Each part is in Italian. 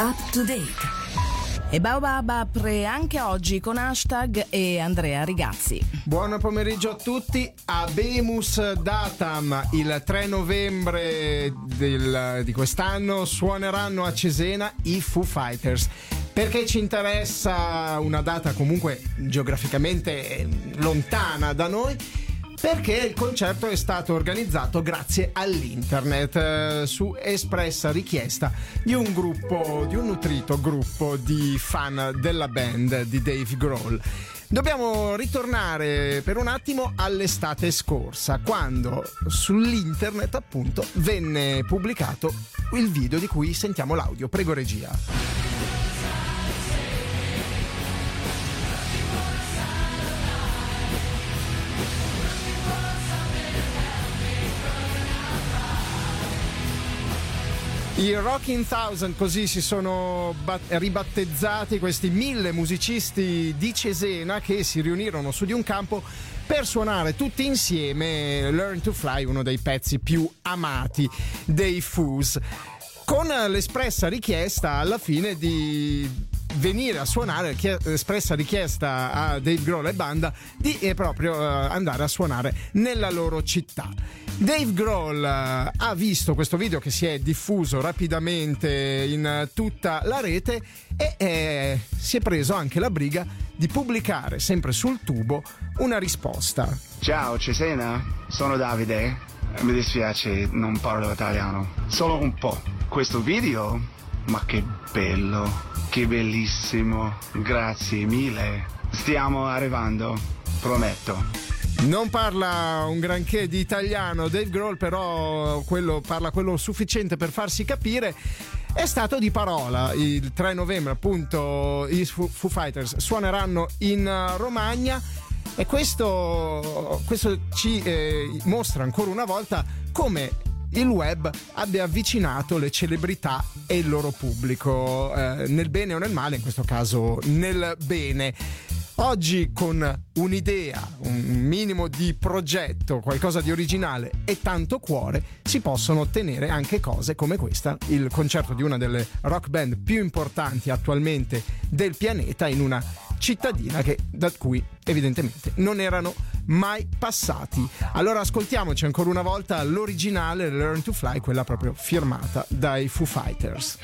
Up to date. E Baobab apre anche oggi con hashtag e Andrea Rigazzi. Buon pomeriggio a tutti. Abemus Datam, il 3 novembre del, di quest'anno suoneranno a Cesena i Foo Fighters. Perché ci interessa una data comunque geograficamente lontana da noi? Perché il concerto è stato organizzato grazie all'internet eh, su espressa richiesta di un gruppo, di un nutrito gruppo di fan della band di Dave Grohl. Dobbiamo ritornare per un attimo all'estate scorsa, quando sull'internet appunto venne pubblicato il video di cui sentiamo l'audio. Prego regia. I Rocking Thousand, così si sono bat- ribattezzati questi mille musicisti di Cesena che si riunirono su di un campo per suonare tutti insieme Learn to Fly, uno dei pezzi più amati dei Foos, con l'espressa richiesta alla fine di venire a suonare, espressa richiesta a Dave Grohl e banda di eh, proprio eh, andare a suonare nella loro città. Dave Grohl uh, ha visto questo video che si è diffuso rapidamente in tutta la rete e eh, si è preso anche la briga di pubblicare sempre sul tubo una risposta. Ciao Cesena, sono Davide. Mi dispiace, non parlo italiano. Solo un po'. Questo video? Ma che bello, che bellissimo. Grazie mille. Stiamo arrivando, prometto. Non parla un granché di italiano Dave Grohl, però quello, parla quello sufficiente per farsi capire. È stato di parola. Il 3 novembre, appunto, i Foo Fighters suoneranno in uh, Romagna. E questo, questo ci eh, mostra ancora una volta come il web abbia avvicinato le celebrità e il loro pubblico, eh, nel bene o nel male, in questo caso nel bene. Oggi con un'idea, un minimo di progetto, qualcosa di originale e tanto cuore, si possono ottenere anche cose come questa, il concerto di una delle rock band più importanti attualmente del pianeta in una cittadina che, da cui evidentemente non erano mai passati. Allora ascoltiamoci ancora una volta l'originale Learn to Fly, quella proprio firmata dai Foo Fighters.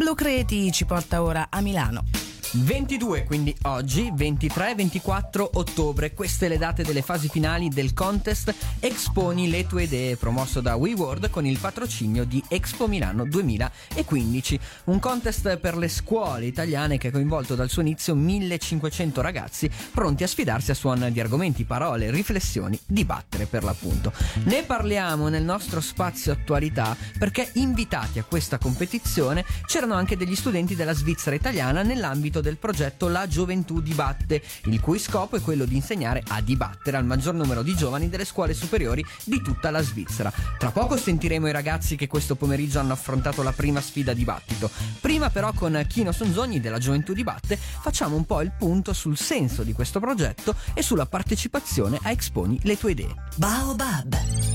Pablo Creti ci porta ora a Milano. 22, quindi oggi, 23 24 ottobre, queste le date delle fasi finali del contest Exponi le tue idee, promosso da WeWorld con il patrocinio di Expo Milano 2015, un contest per le scuole italiane che ha coinvolto dal suo inizio 1500 ragazzi pronti a sfidarsi a suon di argomenti, parole, riflessioni, dibattere per l'appunto. Ne parliamo nel nostro spazio attualità perché invitati a questa competizione c'erano anche degli studenti della Svizzera italiana nell'ambito del progetto La Gioventù Dibatte, il cui scopo è quello di insegnare a dibattere al maggior numero di giovani delle scuole superiori di tutta la Svizzera. Tra poco sentiremo i ragazzi che questo pomeriggio hanno affrontato la prima sfida dibattito. Prima però con Chino Sonzogni della Gioventù Dibatte facciamo un po' il punto sul senso di questo progetto e sulla partecipazione a Exponi le tue idee. Baobab.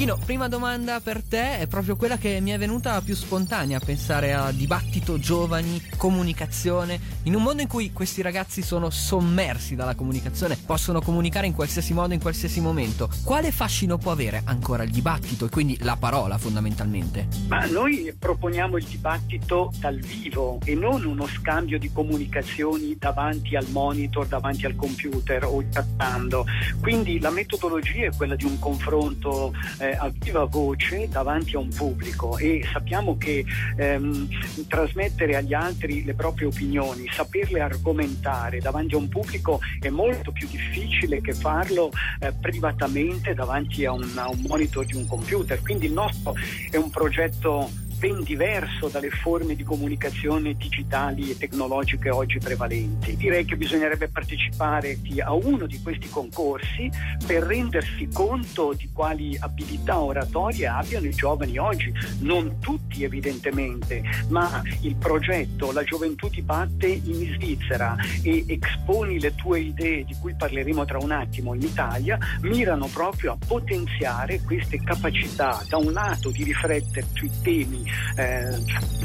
Chino, prima domanda per te è proprio quella che mi è venuta più spontanea, pensare a dibattito giovani, comunicazione, in un mondo in cui questi ragazzi sono sommersi dalla comunicazione, possono comunicare in qualsiasi modo, in qualsiasi momento. Quale fascino può avere ancora il dibattito e quindi la parola fondamentalmente? Ma noi proponiamo il dibattito dal vivo e non uno scambio di comunicazioni davanti al monitor, davanti al computer o chattando. Quindi la metodologia è quella di un confronto eh, a viva voce davanti a un pubblico e sappiamo che ehm, trasmettere agli altri le proprie opinioni, saperle argomentare davanti a un pubblico è molto più difficile che farlo eh, privatamente davanti a un, a un monitor di un computer. Quindi il nostro è un progetto ben diverso dalle forme di comunicazione digitali e tecnologiche oggi prevalenti. Direi che bisognerebbe partecipare a uno di questi concorsi per rendersi conto di quali abilità oratorie abbiano i giovani oggi, non tutti evidentemente, ma il progetto La gioventù ti batte in Svizzera e esponi le tue idee di cui parleremo tra un attimo in Italia, mirano proprio a potenziare queste capacità da un lato di riflettere sui temi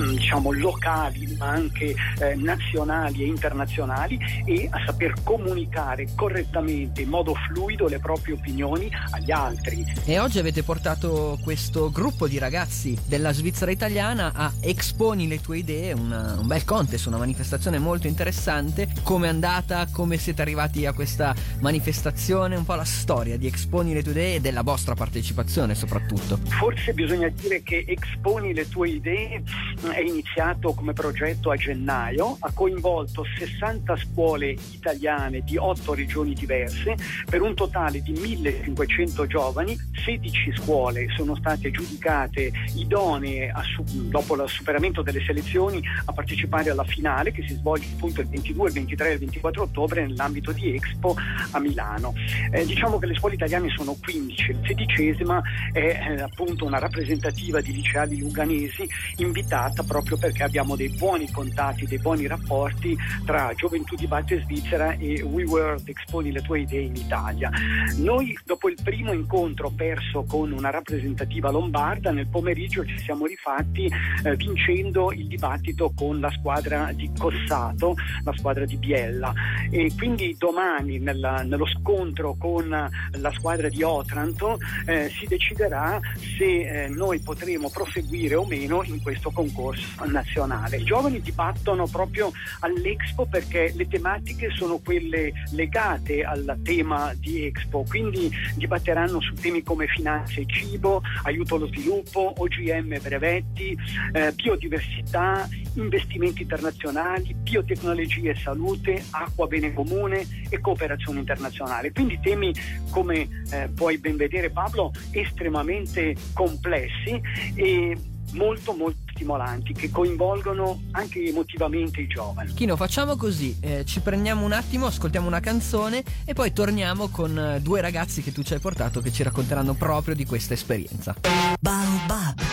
diciamo locali ma anche eh, nazionali e internazionali e a saper comunicare correttamente in modo fluido le proprie opinioni agli altri. E oggi avete portato questo gruppo di ragazzi della Svizzera italiana a Exponi le tue idee, una, un bel contest, una manifestazione molto interessante. Come è andata? Come siete arrivati a questa manifestazione? Un po' la storia di Exponi le tue idee e della vostra partecipazione soprattutto. Forse bisogna dire che Exponi le tue idee è iniziato come progetto a gennaio, ha coinvolto 60 scuole italiane di 8 regioni diverse per un totale di 1500 giovani, 16 scuole sono state giudicate idonee su- dopo il superamento delle selezioni a partecipare alla finale che si svolge appunto il 22, il 23 e il 24 ottobre nell'ambito di Expo a Milano. Eh, diciamo che le scuole italiane sono 15, la sedicesima è eh, appunto una rappresentativa di liceali luganesi invitata proprio perché abbiamo dei buoni contatti, dei buoni rapporti tra Gioventù di Batte Svizzera e We World Exponi le tue idee in Italia. Noi dopo il primo incontro perso con una rappresentativa lombarda, nel pomeriggio ci siamo rifatti eh, vincendo il dibattito con la squadra di Cossato, la squadra di Biella e quindi domani nella, nello scontro con la squadra di Otranto eh, si deciderà se eh, noi potremo proseguire o meno in questo concorso nazionale. I giovani dibattono proprio all'Expo perché le tematiche sono quelle legate al tema di Expo, quindi dibatteranno su temi come finanze e cibo, aiuto allo sviluppo, OGM brevetti, eh, biodiversità, investimenti internazionali, biotecnologie e salute, acqua bene comune e cooperazione internazionale. Quindi temi, come eh, puoi ben vedere Pablo, estremamente complessi e molto molto stimolanti che coinvolgono anche emotivamente i giovani. Chino, facciamo così, eh, ci prendiamo un attimo, ascoltiamo una canzone e poi torniamo con eh, due ragazzi che tu ci hai portato che ci racconteranno proprio di questa esperienza. Baobab.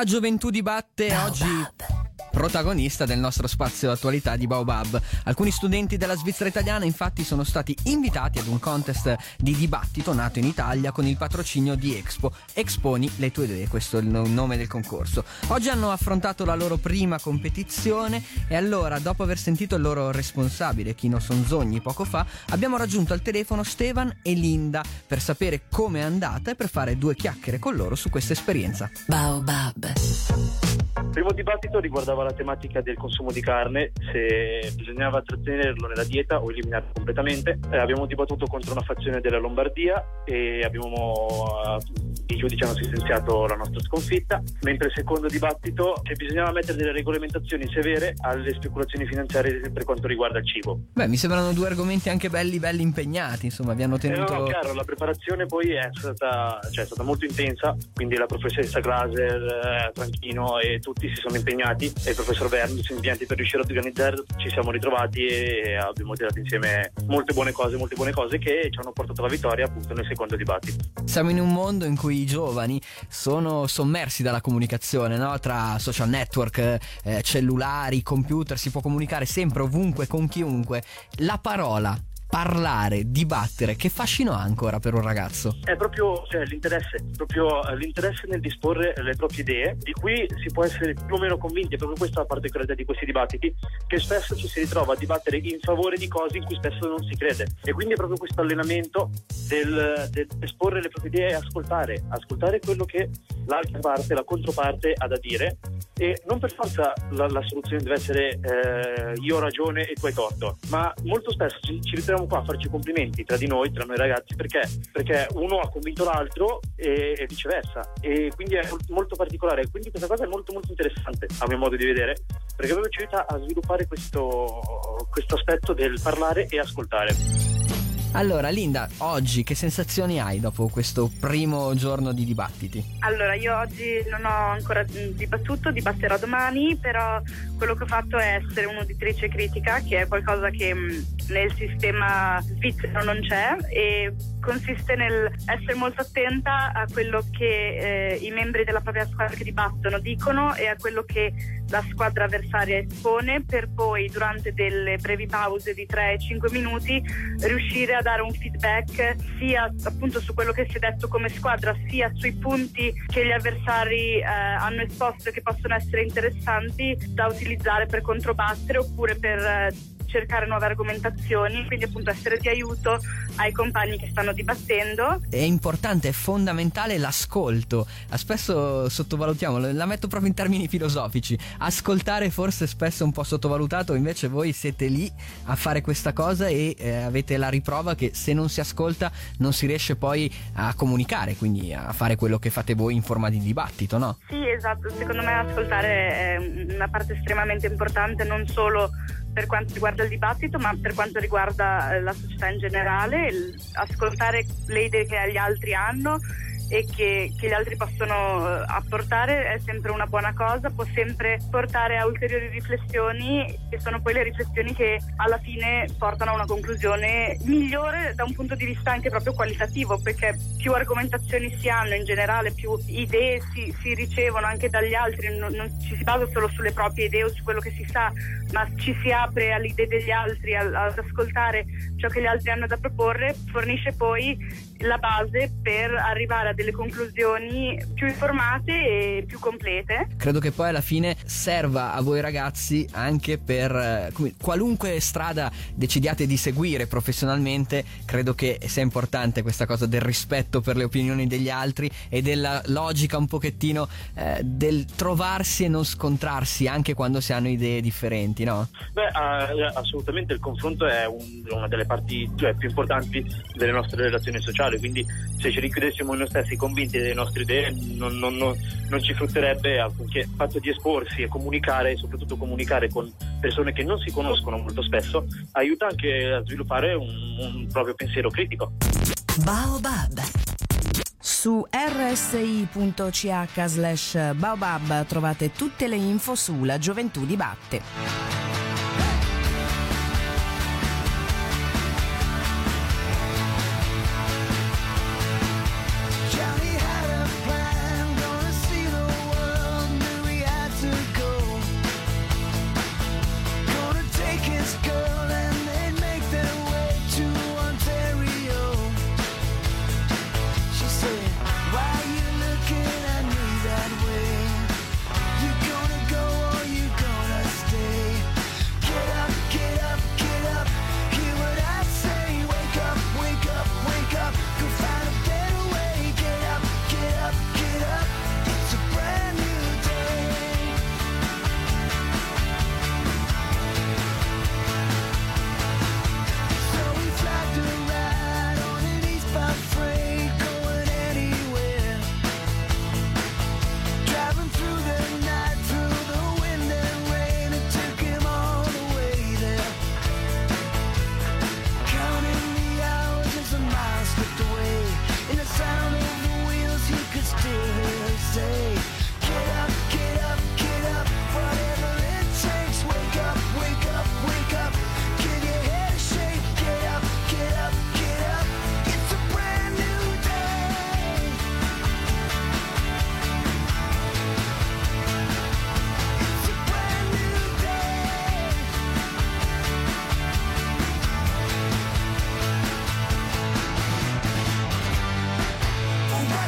La gioventù dibatte oggi protagonista del nostro spazio attualità di Baobab. Alcuni studenti della Svizzera italiana infatti sono stati invitati ad un contest di dibattito nato in Italia con il patrocinio di Expo. Exponi le tue idee, questo è il no- nome del concorso. Oggi hanno affrontato la loro prima competizione e allora, dopo aver sentito il loro responsabile, Chino Sonzogni, poco fa, abbiamo raggiunto al telefono Stevan e Linda per sapere come è andata e per fare due chiacchiere con loro su questa esperienza. Baobab. Il primo dibattito riguardava la tematica del consumo di carne, se bisognava trattenerlo nella dieta o eliminarlo completamente. Eh, abbiamo dibattuto contro una fazione della Lombardia e abbiamo, eh, i giudici hanno sentenziato la nostra sconfitta, mentre il secondo dibattito se bisognava mettere delle regolamentazioni severe alle speculazioni finanziarie per quanto riguarda il cibo. Beh, mi sembrano due argomenti anche belli, belli impegnati, insomma, vi hanno Eh, no, tenuto... no, chiaro, la preparazione poi è stata, cioè, è stata molto intensa, quindi la professoressa Glaser, eh, Tranchino e tutti si sono impegnati e il professor Verni si sono impegnati per riuscire ad organizzare, ci siamo ritrovati e abbiamo tirato insieme molte buone cose, molte buone cose che ci hanno portato alla vittoria appunto nel secondo dibattito. Siamo in un mondo in cui i giovani sono sommersi dalla comunicazione, no? tra social network, eh, cellulari, computer, si può comunicare sempre, ovunque, con chiunque. La parola, parlare, dibattere, che fascino ha ancora per un ragazzo? È proprio cioè, l'interesse, proprio eh, l'interesse nel disporre le proprie idee, di cui si può essere più o meno convinti, è proprio questa la particolarità di questi dibattiti, che spesso ci si ritrova a dibattere in favore di cose in cui spesso non si crede. E quindi è proprio questo allenamento del, del esporre le proprie idee e ascoltare, ascoltare quello che l'altra parte, la controparte ha da dire. E non per forza la, la soluzione deve essere eh, io ho ragione e tu hai torto, ma molto spesso ci, ci ritroviamo qua a farci complimenti tra di noi, tra noi ragazzi, perché? Perché uno ha convinto l'altro e, e viceversa. E quindi è molto, particolare. Quindi questa cosa è molto molto interessante a mio modo di vedere, perché proprio ci aiuta a sviluppare questo, questo aspetto del parlare e ascoltare. Allora, Linda, oggi che sensazioni hai dopo questo primo giorno di dibattiti? Allora, io oggi non ho ancora mh, dibattuto, dibatterò domani, però quello che ho fatto è essere un'uditrice critica, che è qualcosa che mh, nel sistema svizzero non c'è e consiste nel essere molto attenta a quello che eh, i membri della propria squadra che dibattono dicono e a quello che la squadra avversaria espone per poi durante delle brevi pause di 3-5 minuti riuscire a dare un feedback sia appunto su quello che si è detto come squadra sia sui punti che gli avversari eh, hanno esposto e che possono essere interessanti da utilizzare per controbattere oppure per eh, cercare nuove argomentazioni, quindi appunto essere di aiuto ai compagni che stanno dibattendo. È importante, è fondamentale l'ascolto. Ah, Spesso sottovalutiamo, la metto proprio in termini filosofici. Ascoltare forse spesso è un po' sottovalutato, invece voi siete lì a fare questa cosa e eh, avete la riprova che se non si ascolta non si riesce poi a comunicare, quindi a fare quello che fate voi in forma di dibattito, no? Sì, esatto, secondo me ascoltare è una parte estremamente importante non solo per quanto riguarda il dibattito, ma per quanto riguarda eh, la società in generale, ascoltare le idee che gli altri hanno e che, che gli altri possono eh, apportare è sempre una buona cosa, può sempre portare a ulteriori riflessioni che sono poi le riflessioni che alla fine portano a una conclusione migliore da un punto di vista anche proprio qualitativo, perché più argomentazioni si hanno in generale, più idee si, si ricevono anche dagli altri, non, non ci si basa solo sulle proprie idee o su quello che si sa, ma ci si apre alle idee degli altri, al- ad ascoltare ciò che gli altri hanno da proporre, fornisce poi la base per arrivare a delle conclusioni più informate e più complete. Credo che poi alla fine serva a voi ragazzi anche per eh, come- qualunque strada decidiate di seguire professionalmente, credo che sia importante questa cosa del rispetto per le opinioni degli altri e della logica un pochettino eh, del trovarsi e non scontrarsi anche quando si hanno idee differenti, no? Beh, eh, assolutamente il confronto è un- una delle parti cioè, più importanti delle nostre relazioni sociali, quindi se ci richiudessimo noi stessi convinti delle nostre idee non, non- non- non ci frutterebbe alcunché. Il fatto di esporsi e comunicare, soprattutto comunicare con persone che non si conoscono molto spesso, aiuta anche a sviluppare un, un proprio pensiero critico. Baobab. Su rsi.ch slash baobab trovate tutte le info sulla gioventù di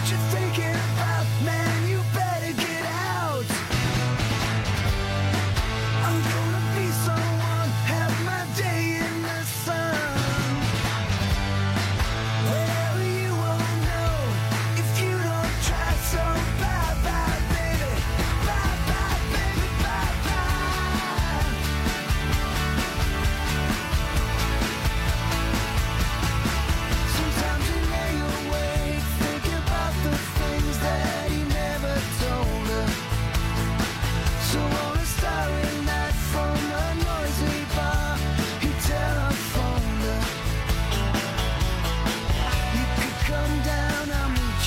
What you thinking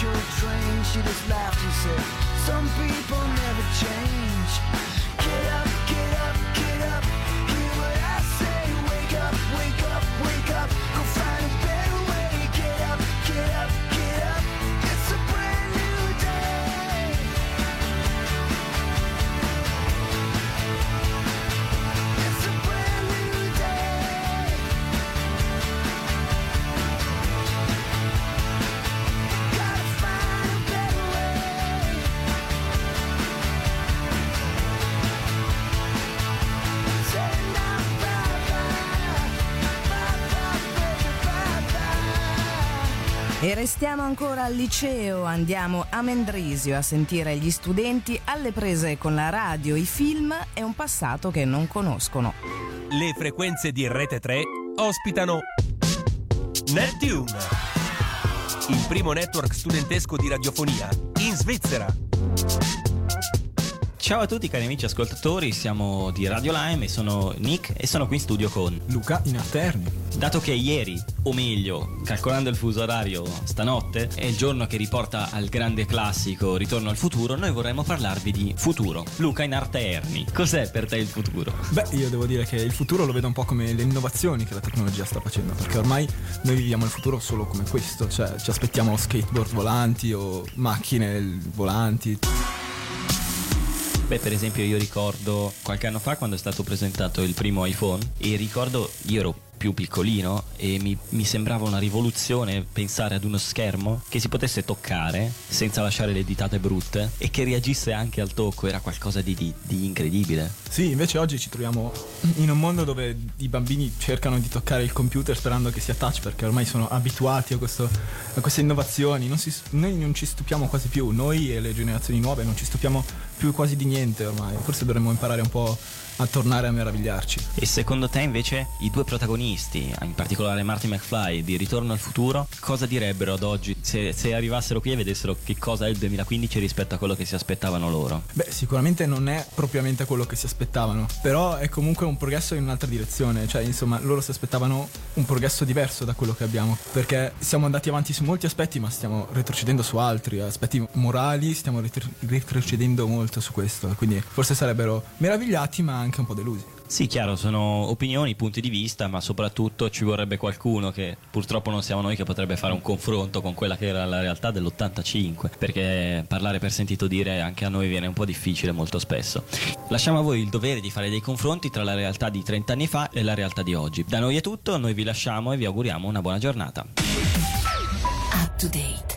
your train. She just laughed and said, Some people never change. Restiamo ancora al liceo, andiamo a Mendrisio a sentire gli studenti alle prese con la radio, i film e un passato che non conoscono. Le frequenze di Rete 3 ospitano Neptune, il primo network studentesco di radiofonia in Svizzera. Ciao a tutti cari amici ascoltatori, siamo di Radio Lime e sono Nick e sono qui in studio con Luca in Alterni. Dato che ieri, o meglio, calcolando il fuso orario stanotte, è il giorno che riporta al grande classico Ritorno al futuro, noi vorremmo parlarvi di futuro. Luca in Arterni, cos'è per te il futuro? Beh, io devo dire che il futuro lo vedo un po' come le innovazioni che la tecnologia sta facendo, perché ormai noi viviamo il futuro solo come questo, cioè ci aspettiamo skateboard volanti o macchine volanti. Beh, per esempio io ricordo qualche anno fa quando è stato presentato il primo iPhone e ricordo io ero più piccolino e mi, mi sembrava una rivoluzione pensare ad uno schermo che si potesse toccare senza lasciare le ditate brutte e che reagisse anche al tocco, era qualcosa di, di- di incredibile. Sì, invece oggi ci troviamo in un mondo dove i bambini cercano di toccare il computer sperando che sia touch perché ormai sono abituati a, questo- a queste innovazioni. Non si- noi non ci stupiamo quasi più, noi e le generazioni nuove non ci stupiamo più quasi di niente ormai. Forse dovremmo imparare un po' a tornare a meravigliarci. E secondo te invece i due protagonisti, in particolare Marty McFly di Ritorno al futuro, cosa direbbero ad oggi se, se arrivassero qui e vedessero che cosa è il 2015 rispetto a quello che si aspettavano loro? Beh, sicuramente non è propriamente quello che si aspettavano, però è comunque un progresso in un'altra direzione, cioè insomma loro si aspettavano un progresso diverso da quello che abbiamo, perché siamo andati avanti su molti aspetti ma stiamo retrocedendo su altri, aspetti morali, stiamo retro- retrocedendo molto su questo, quindi forse sarebbero meravigliati ma anche un po' delusi. Sì, chiaro, sono opinioni, punti di vista, ma soprattutto ci vorrebbe qualcuno che purtroppo non siamo noi che potrebbe fare un confronto con quella che era la realtà dell'85, perché parlare per sentito dire anche a noi viene un po' difficile molto spesso. Lasciamo a voi il dovere di fare dei confronti tra la realtà di 30 anni fa e la realtà di oggi. Da noi è tutto, noi vi lasciamo e vi auguriamo una buona giornata. Up to date.